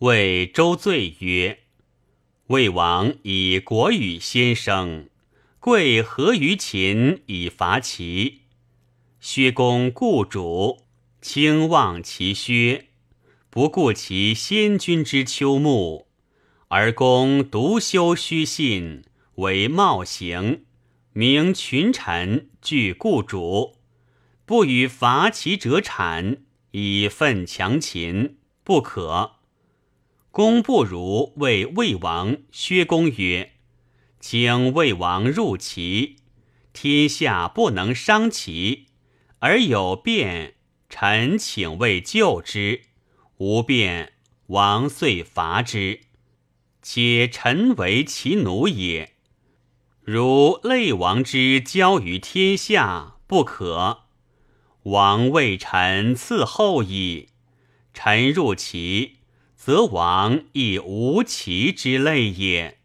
谓周罪曰：“魏王以国语先生，贵何于秦以伐齐？薛公故主，轻望其薛，不顾其先君之丘牧，而公独修虚信，为冒行，明群臣惧故主，不与伐齐者产，以奋强秦，不可。”公不如谓魏王、薛公曰：“请魏王入齐，天下不能伤齐，而有变，臣请为救之；无变，王遂伐之。且臣为其奴也。如类王之交于天下，不可。王为臣赐后矣。臣入齐。”则王亦无其之类也。